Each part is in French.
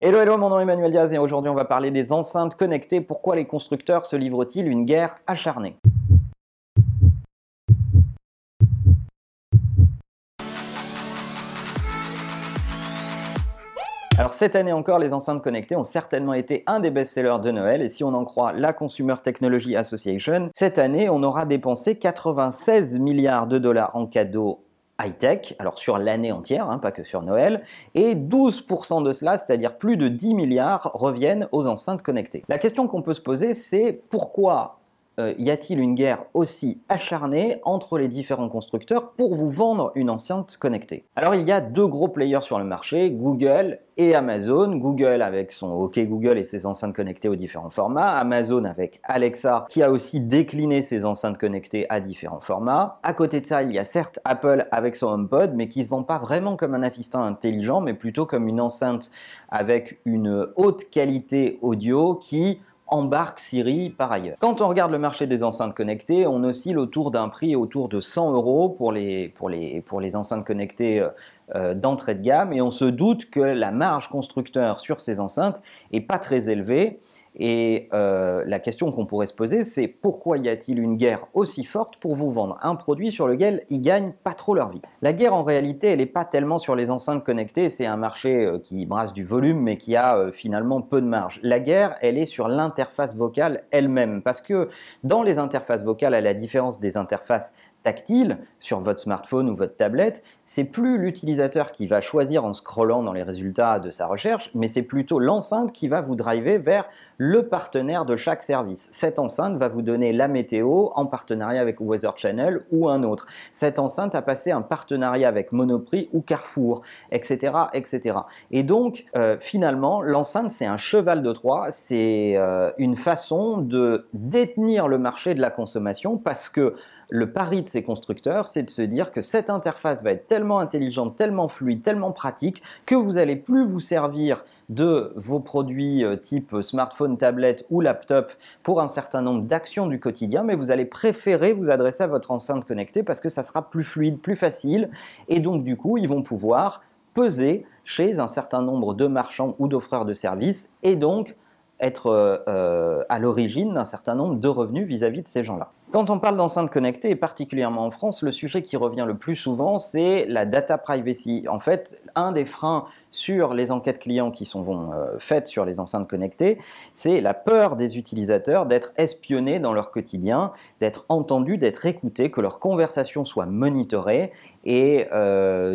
Hello, hello, mon nom est Emmanuel Diaz et aujourd'hui on va parler des enceintes connectées. Pourquoi les constructeurs se livrent-ils une guerre acharnée? Alors cette année encore, les enceintes connectées ont certainement été un des best-sellers de Noël et si on en croit la Consumer Technology Association, cette année on aura dépensé 96 milliards de dollars en cadeaux high-tech, alors sur l'année entière, hein, pas que sur Noël, et 12% de cela, c'est-à-dire plus de 10 milliards, reviennent aux enceintes connectées. La question qu'on peut se poser, c'est pourquoi euh, y a-t-il une guerre aussi acharnée entre les différents constructeurs pour vous vendre une enceinte connectée? Alors il y a deux gros players sur le marché, Google et Amazon. Google avec son OK Google et ses enceintes connectées aux différents formats. Amazon avec Alexa qui a aussi décliné ses enceintes connectées à différents formats. À côté de ça, il y a certes Apple avec son HomePod, mais qui se vend pas vraiment comme un assistant intelligent, mais plutôt comme une enceinte avec une haute qualité audio qui embarque Siri par ailleurs. Quand on regarde le marché des enceintes connectées, on oscille autour d'un prix autour de 100 euros pour les, enceintes connectées euh, euh, d'entrée de gamme et on se doute que la marge constructeur sur ces enceintes est pas très élevée et euh, la question qu'on pourrait se poser, c'est pourquoi y a-t-il une guerre aussi forte pour vous vendre un produit sur lequel ils gagnent pas trop leur vie? La guerre, en réalité, elle n'est pas tellement sur les enceintes connectées. C'est un marché euh, qui brasse du volume, mais qui a euh, finalement peu de marge. La guerre, elle est sur l'interface vocale elle-même, parce que dans les interfaces vocales, à la différence des interfaces tactile sur votre smartphone ou votre tablette, c'est plus l'utilisateur qui va choisir en scrollant dans les résultats de sa recherche, mais c'est plutôt l'enceinte qui va vous driver vers le partenaire de chaque service. Cette enceinte va vous donner la météo en partenariat avec Weather Channel ou un autre. Cette enceinte a passé un partenariat avec Monoprix ou Carrefour, etc. etc. Et donc, euh, finalement, l'enceinte, c'est un cheval de Troie, c'est euh, une façon de détenir le marché de la consommation parce que le pari de ces constructeurs, c'est de se dire que cette interface va être tellement intelligente, tellement fluide, tellement pratique, que vous n'allez plus vous servir de vos produits euh, type smartphone, tablette ou laptop pour un certain nombre d'actions du quotidien, mais vous allez préférer vous adresser à votre enceinte connectée parce que ça sera plus fluide, plus facile, et donc du coup, ils vont pouvoir peser chez un certain nombre de marchands ou d'offreurs de services, et donc être euh, euh, à l'origine d'un certain nombre de revenus vis-à-vis de ces gens-là. Quand on parle d'enceintes connectées, et particulièrement en France, le sujet qui revient le plus souvent, c'est la data privacy. En fait, un des freins sur les enquêtes clients qui sont euh, faites sur les enceintes connectées, c'est la peur des utilisateurs d'être espionnés dans leur quotidien, d'être entendus, d'être écoutés, que leurs conversations soient monitorées et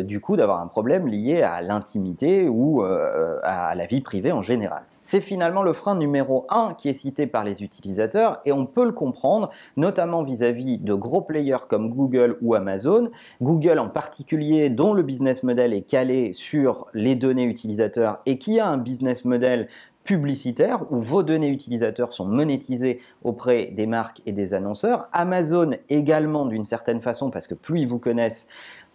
du coup d'avoir un problème lié à l'intimité ou à la vie privée en général c'est finalement le frein numéro 1 qui est cité par les utilisateurs et on peut le comprendre, notamment vis-à-vis de gros players comme Google ou Amazon. Google en particulier, dont le business model est calé sur les données utilisateurs et qui a un business model publicitaire où vos données utilisateurs sont monétisées auprès des marques et des annonceurs. Amazon également d'une certaine façon parce que plus ils vous connaissent,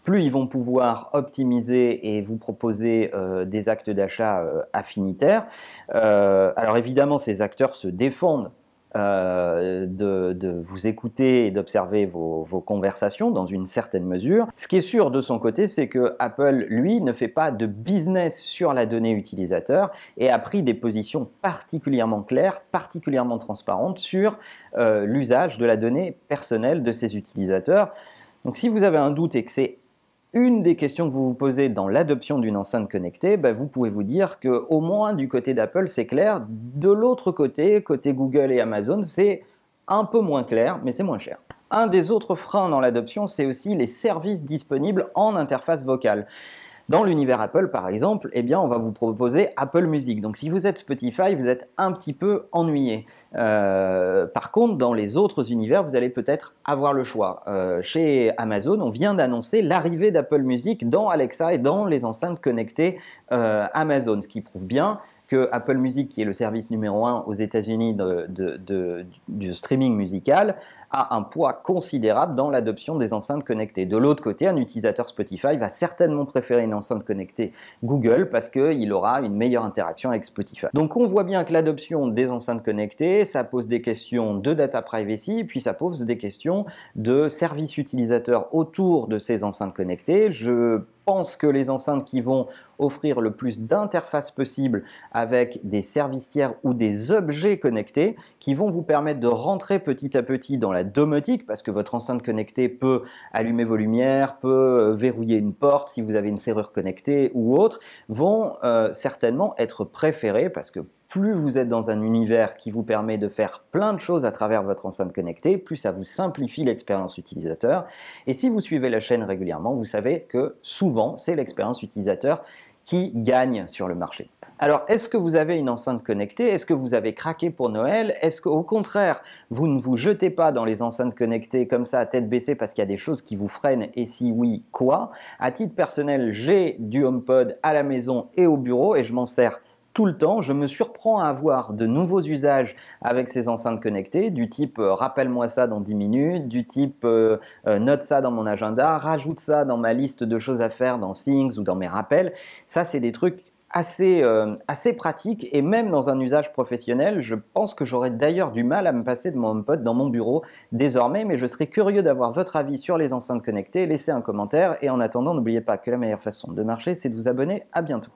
plus ils vont pouvoir optimiser et vous proposer euh, des actes d'achat euh, affinitaires. Euh, alors évidemment, ces acteurs se défendent de, vous écouter et d'observer vos, vos, conversations dans une certaine mesure. Ce qui est sûr de son côté, c'est que Apple, lui, ne fait pas de business sur la donnée utilisateur et a pris des positions particulièrement claires, particulièrement transparentes sur l'usage de la donnée personnelle de ses utilisateurs. Donc si vous avez un doute et que c'est une des questions que vous vous posez dans l'adoption d'une enceinte connectée, bah, vous pouvez vous dire que au moins du côté d'Apple, c'est clair. De l'autre côté, côté Google et Amazon, c'est un peu moins clair, mais c'est moins cher. Un des autres freins dans l'adoption, c'est aussi les services disponibles en interface vocale. Dans l'univers Apple, par exemple, eh bien, on va vous proposer Apple Music. Donc, si vous êtes Spotify, vous êtes un petit peu ennuyé. Euh, par contre, dans les autres univers, vous allez peut-être avoir le choix. Euh, chez Amazon, on vient d'annoncer l'arrivée d'Apple Music dans Alexa et dans les enceintes connectées euh, Amazon, ce qui prouve bien que Apple Music, qui est le service numéro un aux États-Unis du streaming musical, a un poids considérable dans l'adoption des enceintes connectées. De l'autre côté, un utilisateur Spotify va certainement préférer une enceinte connectée Google parce qu'il aura une meilleure interaction avec Spotify. Donc on voit bien que l'adoption des enceintes connectées, ça pose des questions de data privacy, puis ça pose des questions de services utilisateurs autour de ces enceintes connectées. Je pense que les enceintes qui vont offrir le plus d'interfaces possibles avec des services tiers ou des objets connectés qui vont vous permettre de rentrer petit à petit dans la domotique parce que votre enceinte connectée peut allumer vos lumières, peut euh, verrouiller une porte si vous avez une serrure connectée ou autre, vont euh, certainement être préférées parce que plus vous êtes dans un univers qui vous permet de faire plein de choses à travers votre enceinte connectée, plus ça vous simplifie l'expérience utilisateur. Et si vous suivez la chaîne régulièrement, vous savez que souvent, c'est l'expérience utilisateur qui gagne sur le marché. Alors, est-ce que vous avez une enceinte connectée? Est-ce que vous avez craqué pour Noël? Est-ce qu'au contraire, vous ne vous jetez pas dans les enceintes connectées comme ça à tête baissée parce qu'il y a des choses qui vous freinent? Et si oui, quoi? À titre personnel, j'ai du HomePod à la maison et au bureau et je m'en sers tout le temps. Je me surprends à avoir de nouveaux usages avec ces enceintes connectées, du type euh, rappelle-moi ça dans 10 minutes, du type euh, euh, note ça dans mon agenda, rajoute ça dans ma liste de choses à faire dans Things ou dans mes rappels. Ça, c'est des trucs assez, assez pratiques et même dans un usage professionnel, je pense que j'aurais d'ailleurs du mal à me passer de mon HomePod dans mon bureau désormais, mais je serais curieux d'avoir votre avis sur les enceintes connectées. Laissez un commentaire et en attendant, n'oubliez pas que la meilleure façon de marcher, c'est de vous abonner. À bientôt.